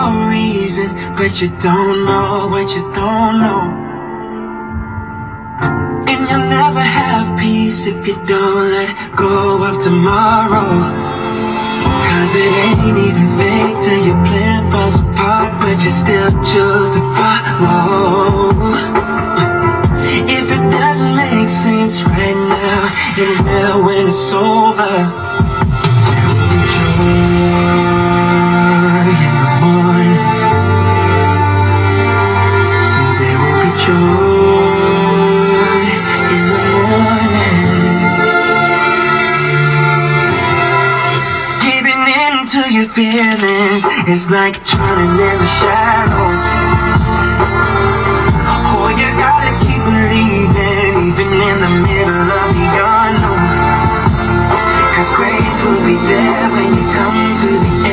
no reason, but you don't know what you don't know. And you'll never have peace if you don't let go of tomorrow. Cause it ain't even fake till your plan falls apart, but you still choose to follow. If it doesn't make sense right now, it will when it's over. Feelings is like drowning in the shadows. Oh, you gotta keep believing, even in the middle of the unknown. Cause grace will be there when you come to the end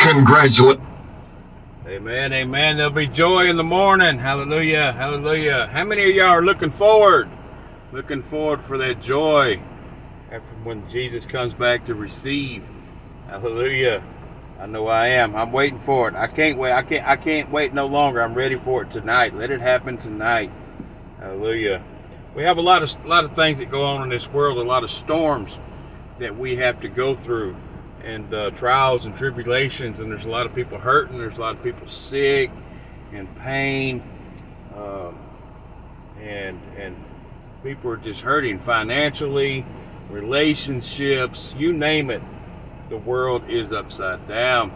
Congratulations. Amen, amen. There'll be joy in the morning. Hallelujah, hallelujah. How many of y'all are looking forward? Looking forward for that joy after when Jesus comes back to receive. Hallelujah. I know I am. I'm waiting for it. I can't wait. I can't I can't wait no longer. I'm ready for it tonight. Let it happen tonight. Hallelujah. We have a lot of a lot of things that go on in this world, a lot of storms that we have to go through and uh, trials and tribulations and there's a lot of people hurting there's a lot of people sick and pain um, and and people are just hurting financially relationships you name it. The world is upside down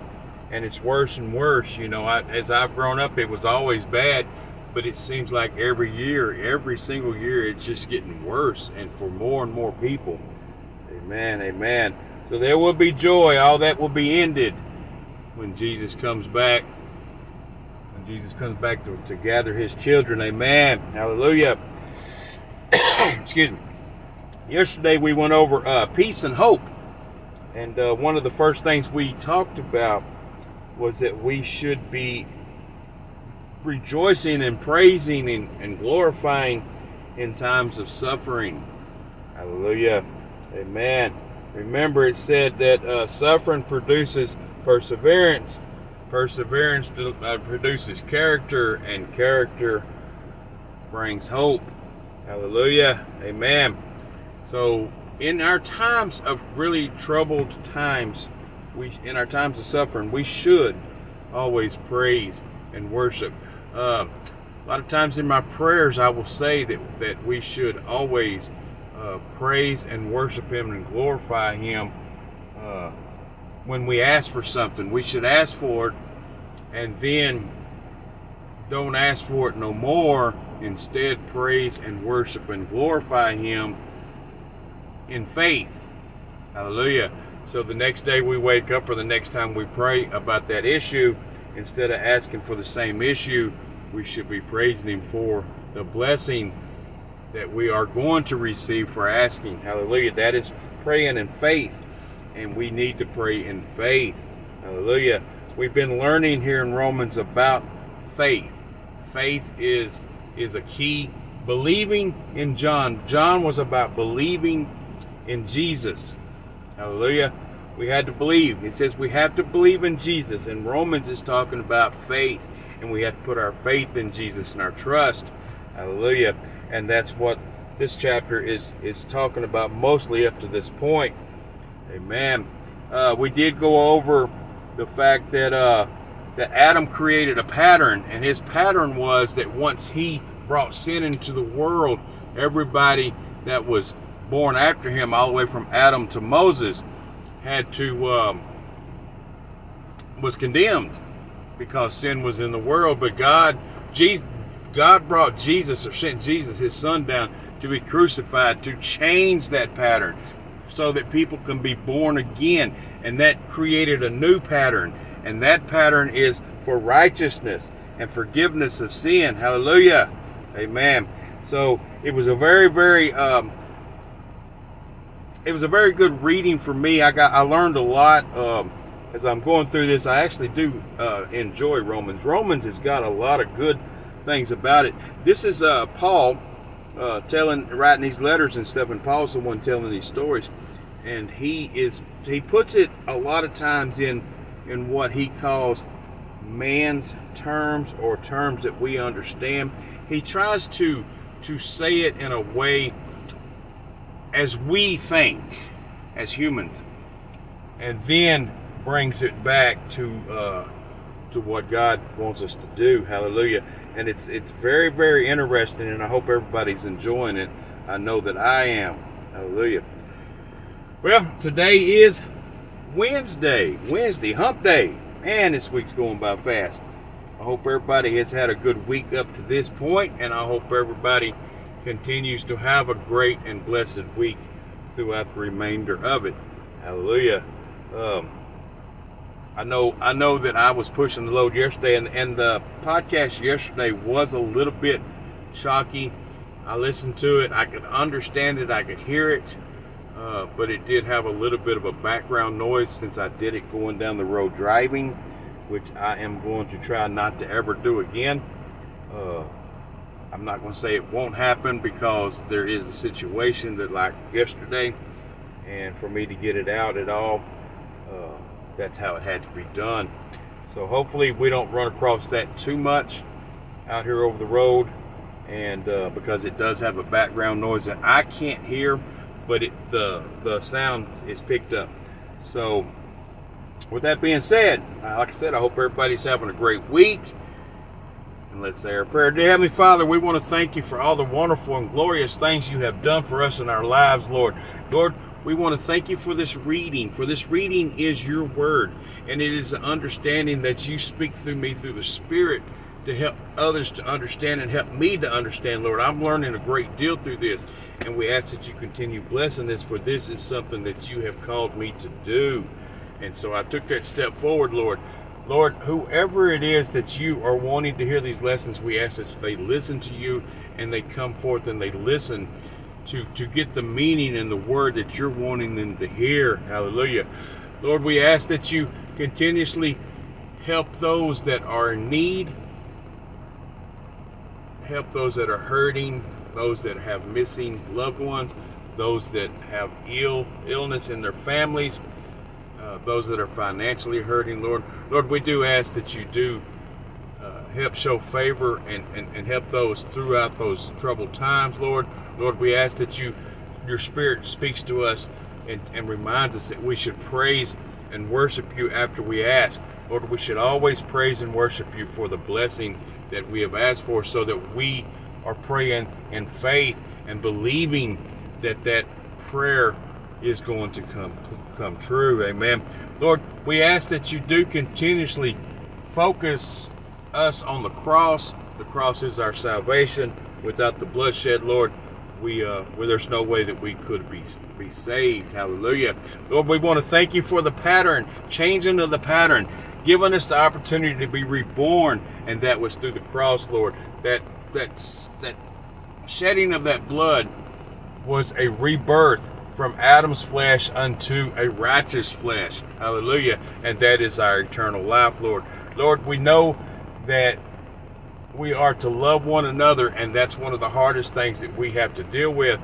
and it's worse and worse you know. I, as i've grown up it was always bad but it seems like every year every single year it's just getting worse and for more and more people. Amen amen. So there will be joy. All that will be ended when jesus comes back. When jesus comes back to, to gather his children. Amen. Hallelujah. Excuse me. Yesterday we went over uh, peace and hope. And uh, one of the first things we talked about was that we should be rejoicing and praising and, and glorifying in times of suffering. Hallelujah. Amen. Remember, it said that uh, suffering produces perseverance. Perseverance uh, produces character, and character brings hope. Hallelujah. Amen. So in our times of really troubled times, we in our times of suffering, we should always praise and worship. Uh, a lot of times in my prayers, I will say that that we should always uh, praise and worship Him and glorify Him. Uh, when we ask for something, we should ask for it, and then don't ask for it no more. Instead, praise and worship and glorify Him in faith. Hallelujah. So the next day we wake up, or the next time we pray about that issue, instead of asking for the same issue, we should be praising Him for the blessing that we are going to receive for asking. Hallelujah. That is praying in faith, and we need to pray in faith. Hallelujah. We've been learning here in Romans about faith. Faith is is a key. Believing in John. John was about believing in Jesus. Hallelujah. We had to believe. It says we have to believe in Jesus. And Romans is talking about faith. And we have to put our faith in Jesus and our trust. Hallelujah. And that's what this chapter is, is talking about mostly up to this point. Amen. Uh, we did go over the fact that uh, that Adam created a pattern, and his pattern was that once he brought sin into the world, everybody that was born after him, all the way from Adam to Moses, had to um, was condemned because sin was in the world. But God, Jesus, God brought Jesus or sent Jesus, His Son, down to be crucified to change that pattern, so that people can be born again, and that created a new pattern, and that pattern is for righteousness and forgiveness of sin. Hallelujah, Amen. So it was a very, very um, it was a very good reading for me. I got I learned a lot um, as I'm going through this. I actually do uh, enjoy Romans. Romans has got a lot of good things about it. This is uh, Paul uh, telling, writing these letters and stuff, and Paul's the one telling these stories, and he is he puts it a lot of times in in what he calls man's terms or terms that we understand. He tries to to say it in a way as we think as humans, and then brings it back to uh, to what God wants us to do. Hallelujah! And it's it's very very interesting, and I hope everybody's enjoying it. I know that I am. Hallelujah. Well, today is Wednesday, Wednesday, Hump Day. Man, this week's going by fast. I hope everybody has had a good week up to this point, and I hope everybody continues to have a great and blessed week throughout the remainder of it. Hallelujah. Um, I know I know that I was pushing the load yesterday, and, and the podcast yesterday was a little bit shocky. I listened to it, I could understand it, I could hear it, uh, but it did have a little bit of a background noise since I did it going down the road driving, which I am going to try not to ever do again. Uh, I'm not going to say it won't happen because there is a situation that, like yesterday, and for me to get it out at all, uh, that's how it had to be done. So hopefully we don't run across that too much out here over the road, and uh, because it does have a background noise that I can't hear, but it the the sound is picked up. So with that being said, like I said, I hope everybody's having a great week. And let's say our prayer. Dear Heavenly Father, we want to thank you for all the wonderful and glorious things you have done for us in our lives, Lord. Lord, we want to thank you for this reading, for this reading is your word, and it is an understanding that you speak through me through the Spirit to help others to understand and help me to understand, Lord. I'm learning a great deal through this, and we ask that you continue blessing this, for this is something that you have called me to do. And so I took that step forward, Lord. Lord, whoever it is that you are wanting to hear these lessons, we ask that they listen to you and they come forth and they listen to, to get the meaning and the word that you're wanting them to hear. Hallelujah. Lord, we ask that you continuously help those that are in need, help those that are hurting, those that have missing loved ones, those that have ill illness in their families uh, those that are financially hurting, Lord. Lord, we do ask that you do uh, help show favor and, and, and help those throughout those troubled times, Lord. Lord, we ask that you your Spirit speaks to us and, and reminds us that we should praise and worship you after we ask. Lord, we should always praise and worship you for the blessing that we have asked for so that we are praying in faith and believing that that prayer is going to come come true. Amen. Lord, we ask that you do continuously focus us on the cross. The cross is our salvation. Without the bloodshed, Lord, we uh, well, there's no way that we could be be saved. Hallelujah. Lord, we want to thank you for the pattern, changing of the pattern, giving us the opportunity to be reborn, and that was through the cross, Lord. That that that shedding of that blood was a rebirth from Adam's flesh unto a righteous flesh. Hallelujah. And that is our eternal life, Lord. Lord, we know that we are to love one another, and that's one of the hardest things that we have to deal with.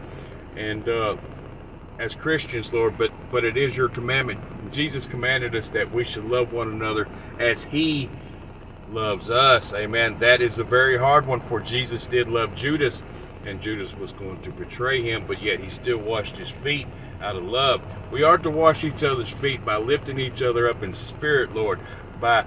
And uh, as Christians, Lord, but but it is your commandment. Jesus commanded us that we should love one another as He loves us. Amen. That is a very hard one, for Jesus did love Judas, and Judas was going to betray him, but yet he still washed his feet out of love. We are to wash each other's feet by lifting each other up in spirit, Lord, by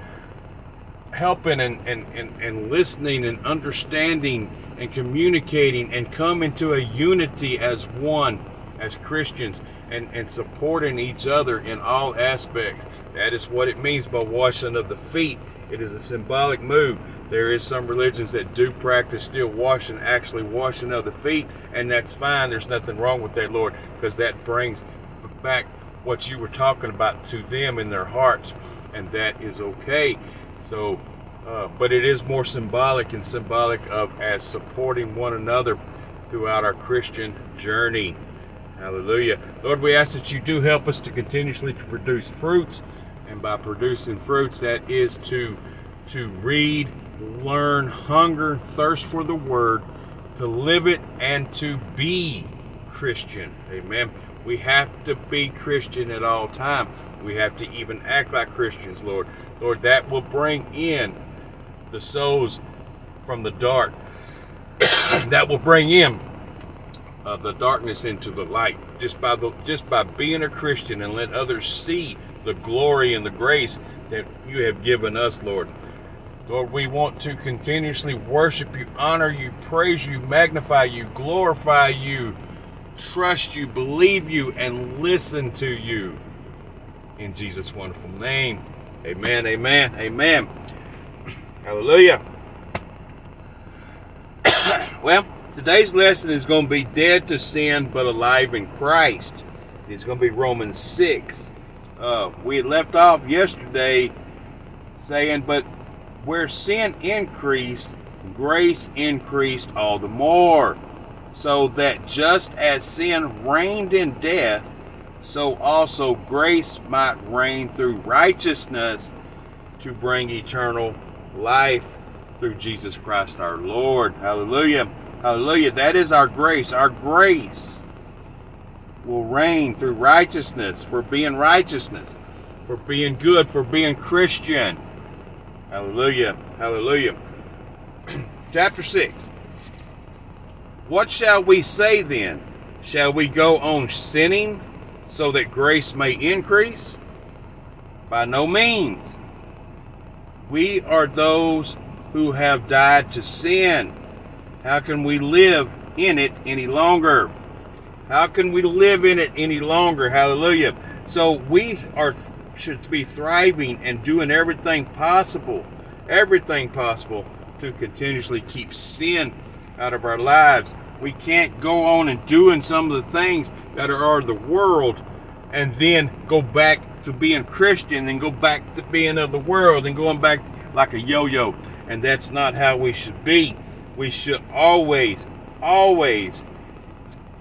helping and, and, and, and listening and understanding and communicating and coming to a unity as one, as Christians, and, and supporting each other in all aspects. That is what it means by washing of the feet. It is a symbolic move. There is some religions that do practice still washing, actually washing of the feet, and that's fine. There's nothing wrong with that, Lord, because that brings back what you were talking about to them in their hearts, and that is okay. So, uh, but it is more symbolic and symbolic of as supporting one another throughout our Christian journey. Hallelujah. Lord, we ask that you do help us to continuously to produce fruits, and by producing fruits, that is to to read, learn, hunger, thirst for the word, to live it, and to be Christian. Amen. We have to be Christian at all time. We have to even act like Christians, Lord. Lord, that will bring in the souls from the dark. that will bring in uh, the darkness into the light just by the just by being a Christian and let others see the glory and the grace that you have given us, Lord. Lord, we want to continuously worship you, honor you, praise you, magnify you, glorify you, trust you, believe you, and listen to you. In Jesus' wonderful name. Amen, amen, amen. Hallelujah. well, today's lesson is going to be dead to sin but alive in Christ. It's going to be Romans 6. Uh, we had left off yesterday saying, but where sin increased, grace increased all the more. So that just as sin reigned in death, so also grace might reign through righteousness to bring eternal life through Jesus Christ our Lord. Hallelujah. Hallelujah. That is our grace. Our grace will reign through righteousness, for being righteousness, for being good, for being Christian. Hallelujah. Hallelujah. Chapter 6. What shall we say then? Shall we go on sinning so that grace may increase? By no means. We are those who have died to sin. How can we live in it any longer? How can we live in it any longer? Hallelujah. So we are should be thriving and doing everything possible, everything possible to continuously keep sin out of our lives. We can't go on and doing some of the things that are the world and then go back to being Christian and go back to being of the world and going back like a yo-yo. And that's not how we should be. We should always, always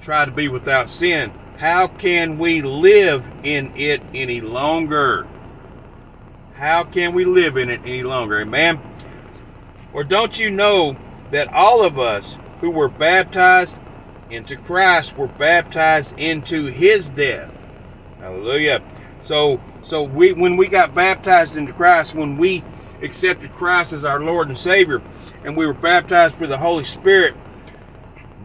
try to be without sin how can we live in it any longer? How can we live in it any longer? Amen. Or don't you know that all of us who were baptized into Christ were baptized into his death? Hallelujah. So so we when we got baptized into Christ, when we accepted Christ as our Lord and Savior, and we were baptized for the Holy Spirit,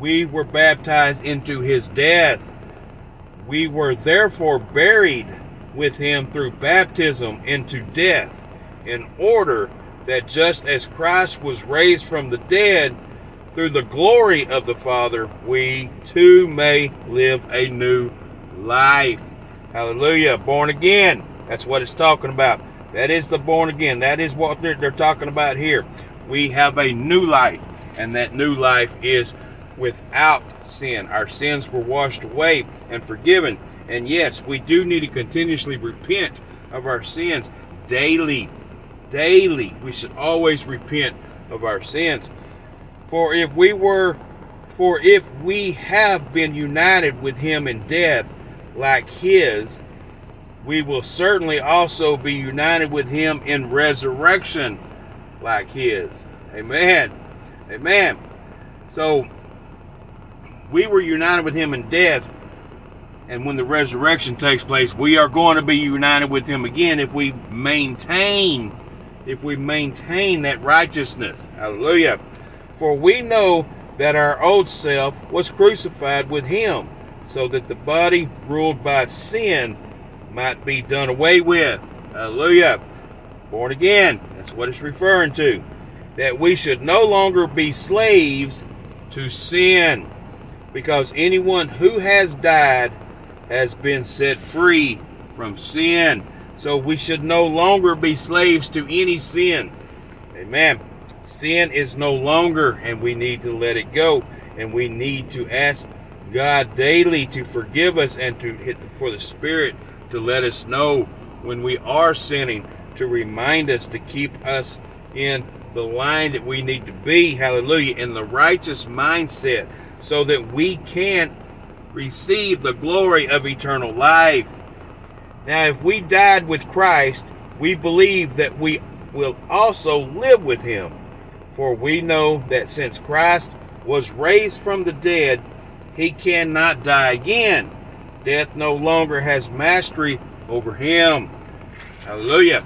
we were baptized into his death. We were therefore buried with him through baptism into death, in order that just as Christ was raised from the dead through the glory of the Father, we too may live a new life. Hallelujah. Born again. That's what it's talking about. That is the born again. That is what they're, they're talking about here. We have a new life, and that new life is without sin. Our sins were washed away and forgiven. And yes, we do need to continuously repent of our sins daily. Daily. We should always repent of our sins. For if we were for if we have been united with him in death like his, we will certainly also be united with him in resurrection like his. Amen. Amen. So we were united with him in death, and when the resurrection takes place, we are going to be united with him again if we maintain if we maintain that righteousness. Hallelujah. For we know that our old self was crucified with him, so that the body ruled by sin might be done away with. Hallelujah. Born again. That's what it's referring to. That we should no longer be slaves to sin because anyone who has died has been set free from sin. So we should no longer be slaves to any sin. Amen. Sin is no longer, and we need to let it go. And we need to ask God daily to forgive us and to for the Spirit to let us know when we are sinning, to remind us to keep us in the line that we need to be. Hallelujah. In the righteous mindset so that we can't receive the glory of eternal life. Now, if we died with Christ, we believe that we will also live with him. For we know that since Christ was raised from the dead, he cannot die again. Death no longer has mastery over him. Hallelujah.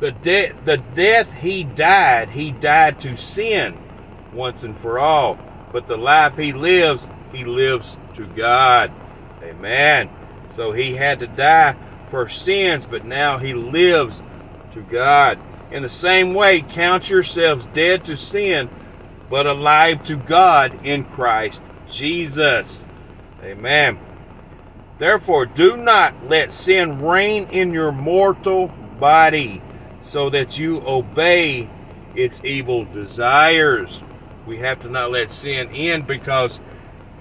The, de- the death he died, he died to sin once and for all. But the life he lives, he lives to God. Amen. So he had to die for sins, but now he lives to God. In the same way, count yourselves dead to sin, but alive to God in Christ Jesus. Amen. Therefore, do not let sin reign in your mortal body, so that you obey its evil desires we have to not let sin in because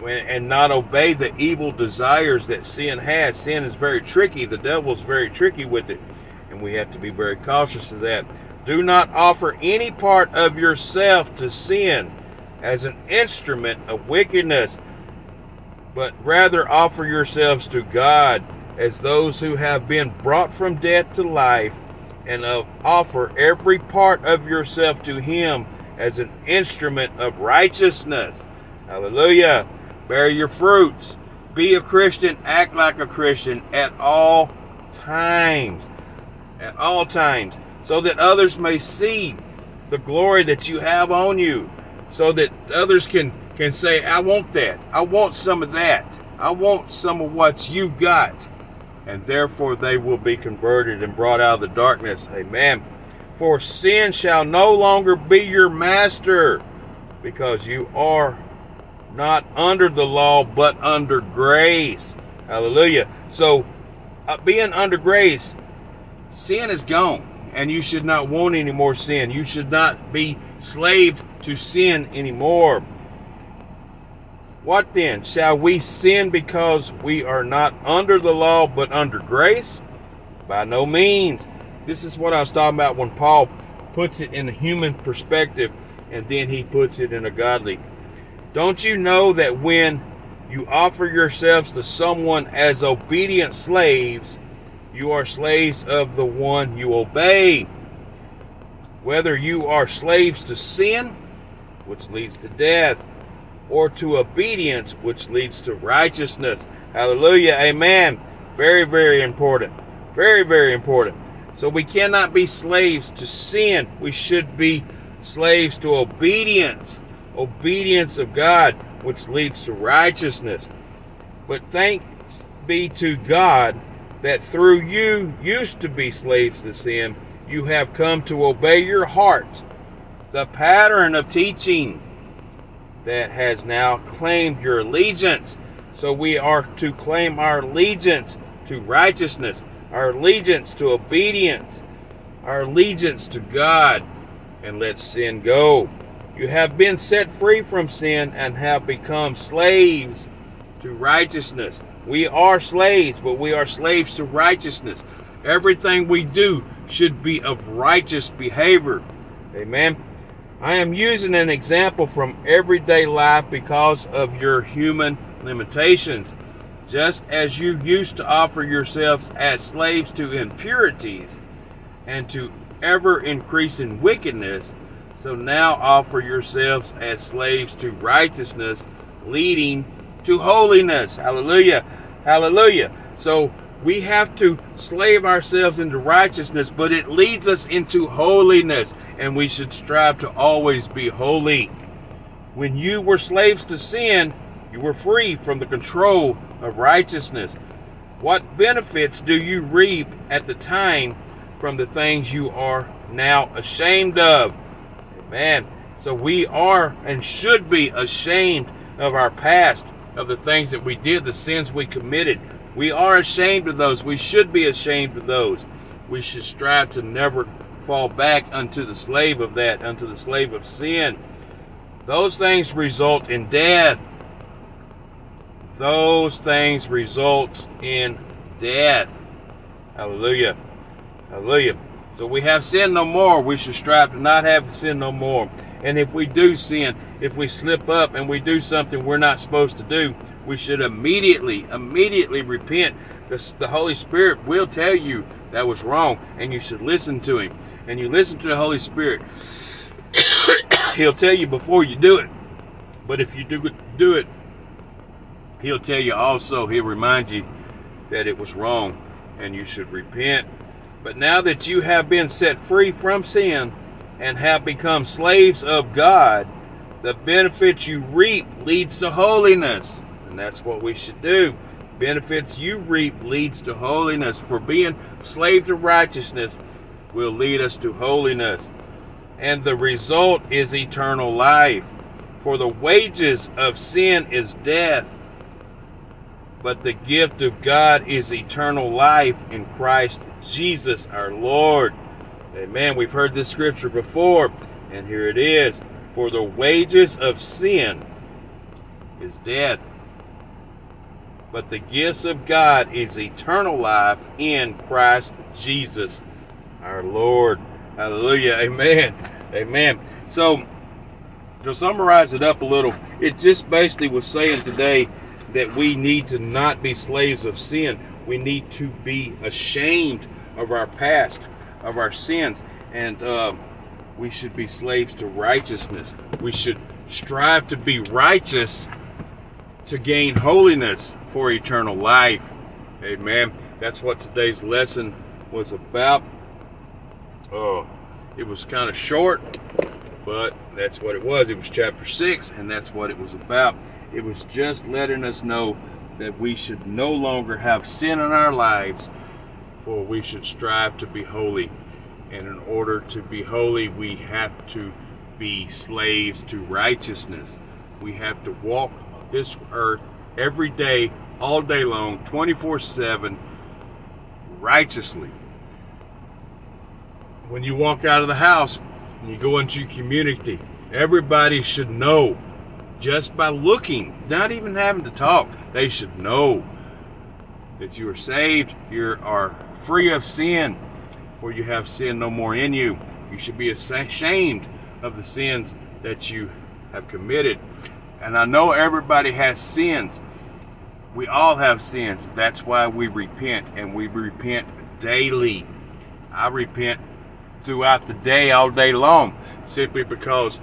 and not obey the evil desires that sin has. Sin is very tricky. The devil's very tricky with it, and we have to be very cautious of that. Do not offer any part of yourself to sin as an instrument of wickedness, but rather offer yourselves to God as those who have been brought from death to life, and uh, offer every part of yourself to Him as an instrument of righteousness. Hallelujah. Bear your fruits. Be a Christian. Act like a Christian at all times. At all times. So that others may see the glory that you have on you. So that others can, can say, I want that. I want some of that. I want some of what you've got. And therefore they will be converted and brought out of the darkness. Amen. For sin shall no longer be your master, because you are not under the law, but under grace. Hallelujah. So, uh, being under grace, sin is gone, and you should not want any more sin. You should not be slaves to sin anymore. What then? Shall we sin because we are not under the law, but under grace? By no means. This is what I was talking about when Paul puts it in a human perspective and then he puts it in a godly. Don't you know that when you offer yourselves to someone as obedient slaves, you are slaves of the one you obey? Whether you are slaves to sin, which leads to death, or to obedience, which leads to righteousness. Hallelujah. Amen. Very, very important. Very, very important. So we cannot be slaves to sin. We should be slaves to obedience, obedience of God, which leads to righteousness. But thanks be to God that through you used to be slaves to sin, you have come to obey your heart, the pattern of teaching that has now claimed your allegiance. So we are to claim our allegiance to righteousness, our allegiance to obedience, our allegiance to God, and let sin go. You have been set free from sin and have become slaves to righteousness. We are slaves, but we are slaves to righteousness. Everything we do should be of righteous behavior. Amen. I am using an example from everyday life because of your human limitations. Just as you used to offer yourselves as slaves to impurities and to ever increasing wickedness, so now offer yourselves as slaves to righteousness, leading to holiness. Hallelujah. Hallelujah. So we have to slave ourselves into righteousness, but it leads us into holiness, and we should strive to always be holy. When you were slaves to sin, you were free from the control of righteousness. What benefits do you reap at the time from the things you are now ashamed of? Amen. So we are and should be ashamed of our past, of the things that we did, the sins we committed. We are ashamed of those. We should be ashamed of those. We should strive to never fall back unto the slave of that, unto the slave of sin. Those things result in death. Those things result in death. Hallelujah. Hallelujah. So we have sin no more. We should strive to not have sin no more. And if we do sin, if we slip up and we do something we're not supposed to do, we should immediately, immediately repent. The, the Holy Spirit will tell you that was wrong, and you should listen to Him. And you listen to the Holy Spirit. He'll tell you before you do it. But if you do do it, He'll tell you also, He'll remind you that it was wrong and you should repent. But now that you have been set free from sin and have become slaves of God, the benefits you reap leads to holiness. And that's what we should do. Benefits you reap leads to holiness. For being slave to righteousness will lead us to holiness. And the result is eternal life. For the wages of sin is death, but the gift of God is eternal life in Christ Jesus our Lord. Amen. We've heard this scripture before, and here it is. For the wages of sin is death, but the gifts of God is eternal life in Christ Jesus our Lord. Hallelujah. Amen. Amen. So, to summarize it up a little, it just basically was saying today that we need to not be slaves of sin. We need to be ashamed of our past, of our sins, and uh, we should be slaves to righteousness. We should strive to be righteous to gain holiness for eternal life. Amen. That's what today's lesson was about. Oh, it was kind of short, but that's what it was. It was chapter 6, and that's what it was about. It was just letting us know that we should no longer have sin in our lives, for we should strive to be holy. And in order to be holy, we have to be slaves to righteousness. We have to walk this earth every day, all day long, 24 7, righteously. When you walk out of the house and you go into your community, everybody should know just by looking, not even having to talk, they should know that you are saved, you are free of sin, for you have sin no more in you. You should be ashamed of the sins that you have committed. And I know everybody has sins. We all have sins. That's why we repent, and we repent daily. I repent throughout the day, all day long, simply because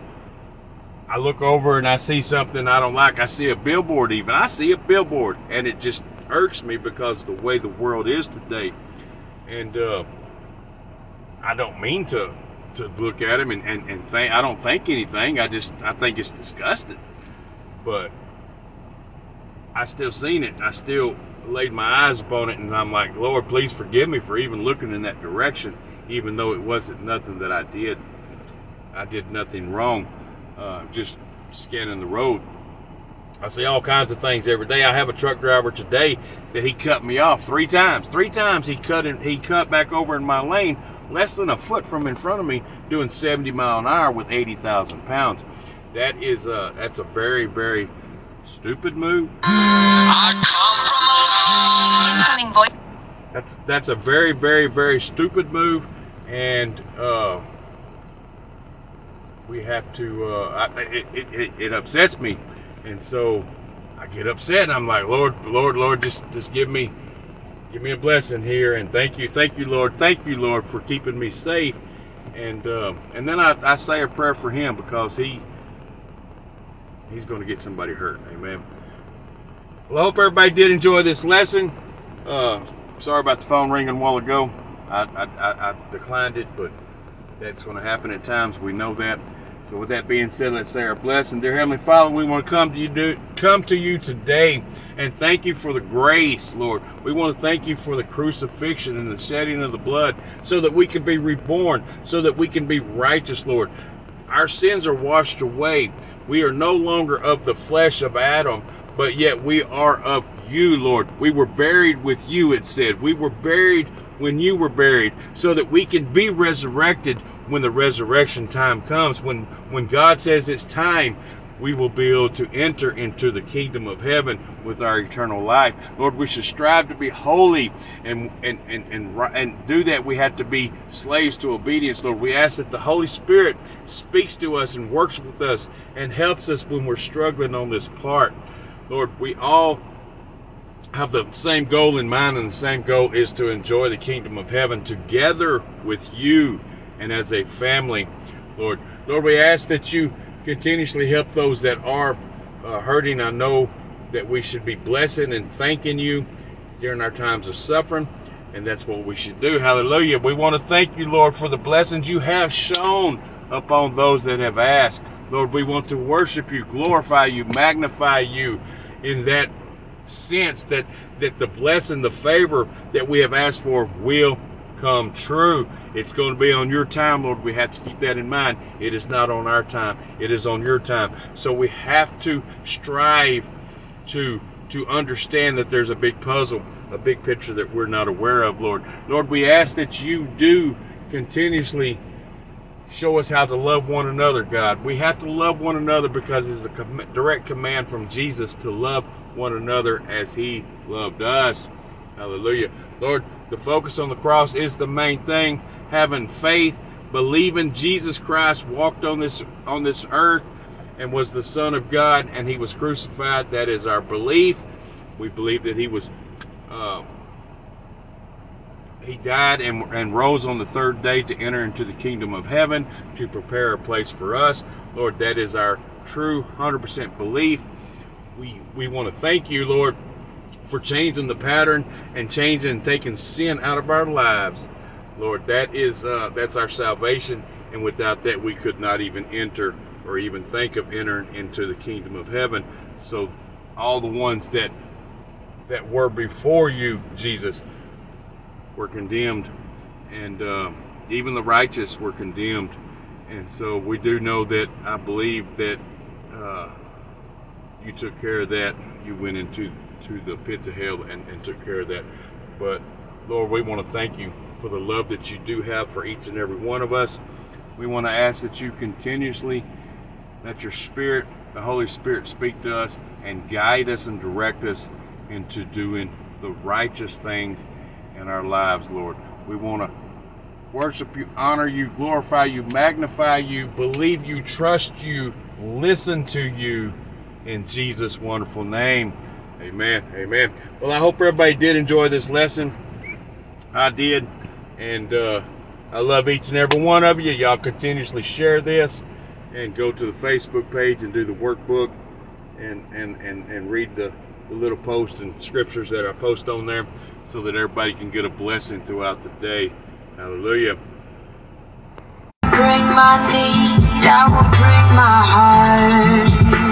I look over and I see something I don't like. I see a billboard, even. I see a billboard, and it just irks me because the way the world is today. And uh, I don't mean to to look at him and, and, and think I don't think anything. I just I think it's disgusting. But I still seen it. I still laid my eyes upon it, and I'm like, Lord, please forgive me for even looking in that direction, even though it wasn't nothing that I did. I did nothing wrong. Uh, just scanning the road. I see all kinds of things every day. I have a truck driver today that he cut me off three times. Three times he cut in, he cut back over in my lane, less than a foot from in front of me, doing 70 mile an hour with 80,000 pounds. That is a that's a very very stupid move. Incoming voice. That's that's a very very very stupid move, and uh, we have to. Uh, I, it, it, it upsets me, and so I get upset. And I'm like, Lord, Lord, Lord, just just give me give me a blessing here, and thank you, thank you, Lord, thank you, Lord, for keeping me safe. And uh, and then I, I say a prayer for him because he he's going to get somebody hurt. Amen. Well, I hope everybody did enjoy this lesson. Uh, sorry about the phone ringing a while ago. I, I, I, I declined it, but that's going to happen at times. We know that. So with that being said, let's say our blessing. Dear Heavenly Father, we want to come to you do, come to you today and thank you for the grace, Lord. We want to thank you for the crucifixion and the shedding of the blood so that we can be reborn, so that we can be righteous, Lord. Our sins are washed away. We are no longer of the flesh of Adam, but yet we are of you, Lord. We were buried with you, it said. We were buried when you were buried, so that we can be resurrected when the resurrection time comes. When when God says it's time, we will be able to enter into the kingdom of heaven with our eternal life. Lord, we should strive to be holy and and and and, and do that. We have to be slaves to obedience, Lord. We ask that the Holy Spirit speaks to us and works with us and helps us when we're struggling on this part. Lord, we all have the same goal in mind, and the same goal is to enjoy the kingdom of heaven together with you and as a family, Lord. Lord, we ask that you continuously help those that are uh, hurting. I know that we should be blessing and thanking you during our times of suffering, and that's what we should do. Hallelujah. We want to thank you, Lord, for the blessings you have shown upon those that have asked. Lord, we want to worship you, glorify you, magnify you in that sense that that the blessing, the favor that we have asked for will come true. It's going to be on your time, Lord. We have to keep that in mind. It is not on our time. It is on your time. So we have to strive to to understand that there's a big puzzle, a big picture that we're not aware of, Lord. Lord, we ask that you do continuously show us how to love one another, God. We have to love one another because it's a direct command from Jesus to love one another as he loved us. Hallelujah. Lord, the focus on the cross is the main thing. Having faith, believing Jesus Christ walked on this on this earth and was the Son of God and he was crucified. That is our belief. We believe that he was uh, he died and, and rose on the third day to enter into the kingdom of heaven to prepare a place for us. Lord, that is our true 100% belief. We, we want to thank you, Lord, for changing the pattern and changing and taking sin out of our lives. Lord, that is uh, that's our salvation, and without that, we could not even enter or even think of entering into the kingdom of heaven. So, all the ones that that were before you, Jesus, were condemned, and uh, even the righteous were condemned. And so we do know that I believe that uh, you took care of that. You went into to the pits of hell and, and took care of that. But Lord, we want to thank you for the love that you do have for each and every one of us. We want to ask that you continuously let your Spirit, the Holy Spirit, speak to us and guide us and direct us into doing the righteous things in our lives, Lord. We want to worship you, honor you, glorify you, magnify you, believe you, trust you, listen to you in Jesus' wonderful name. Amen. Amen. Well, I hope everybody did enjoy this lesson. I did. And uh, I love each and every one of you. Y'all continuously share this and go to the Facebook page and do the workbook and, and, and, and read the, the little posts and scriptures that I post on there so that everybody can get a blessing throughout the day. Hallelujah. Bring my need, I will bring my heart.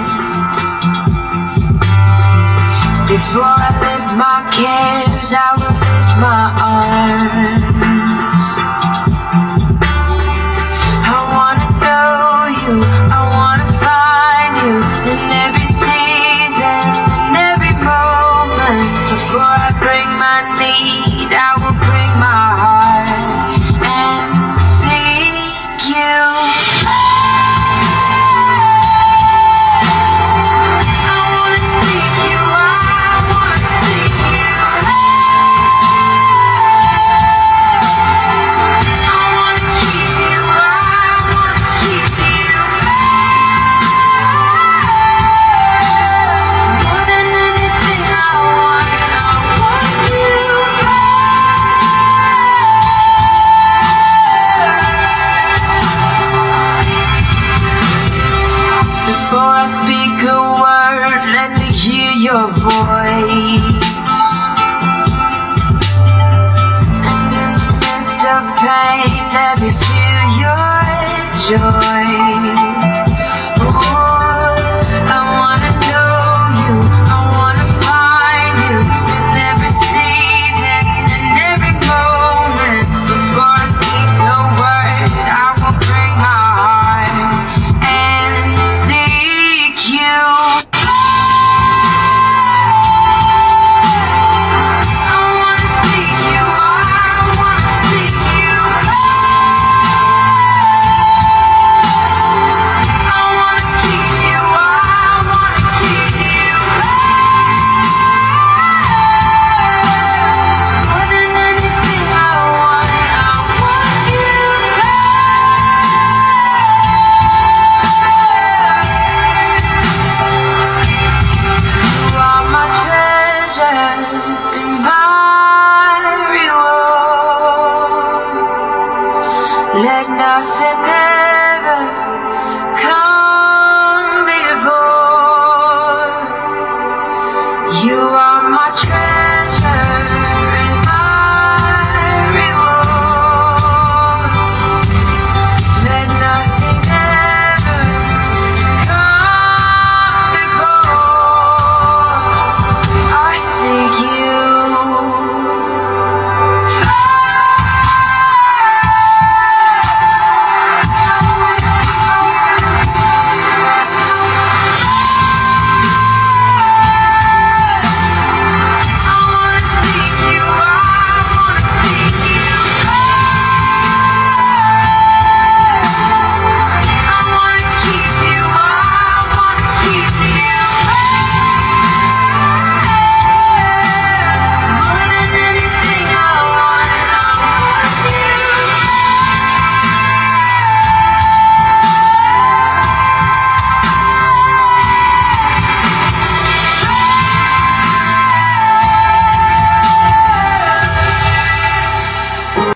Before I lift my cares, I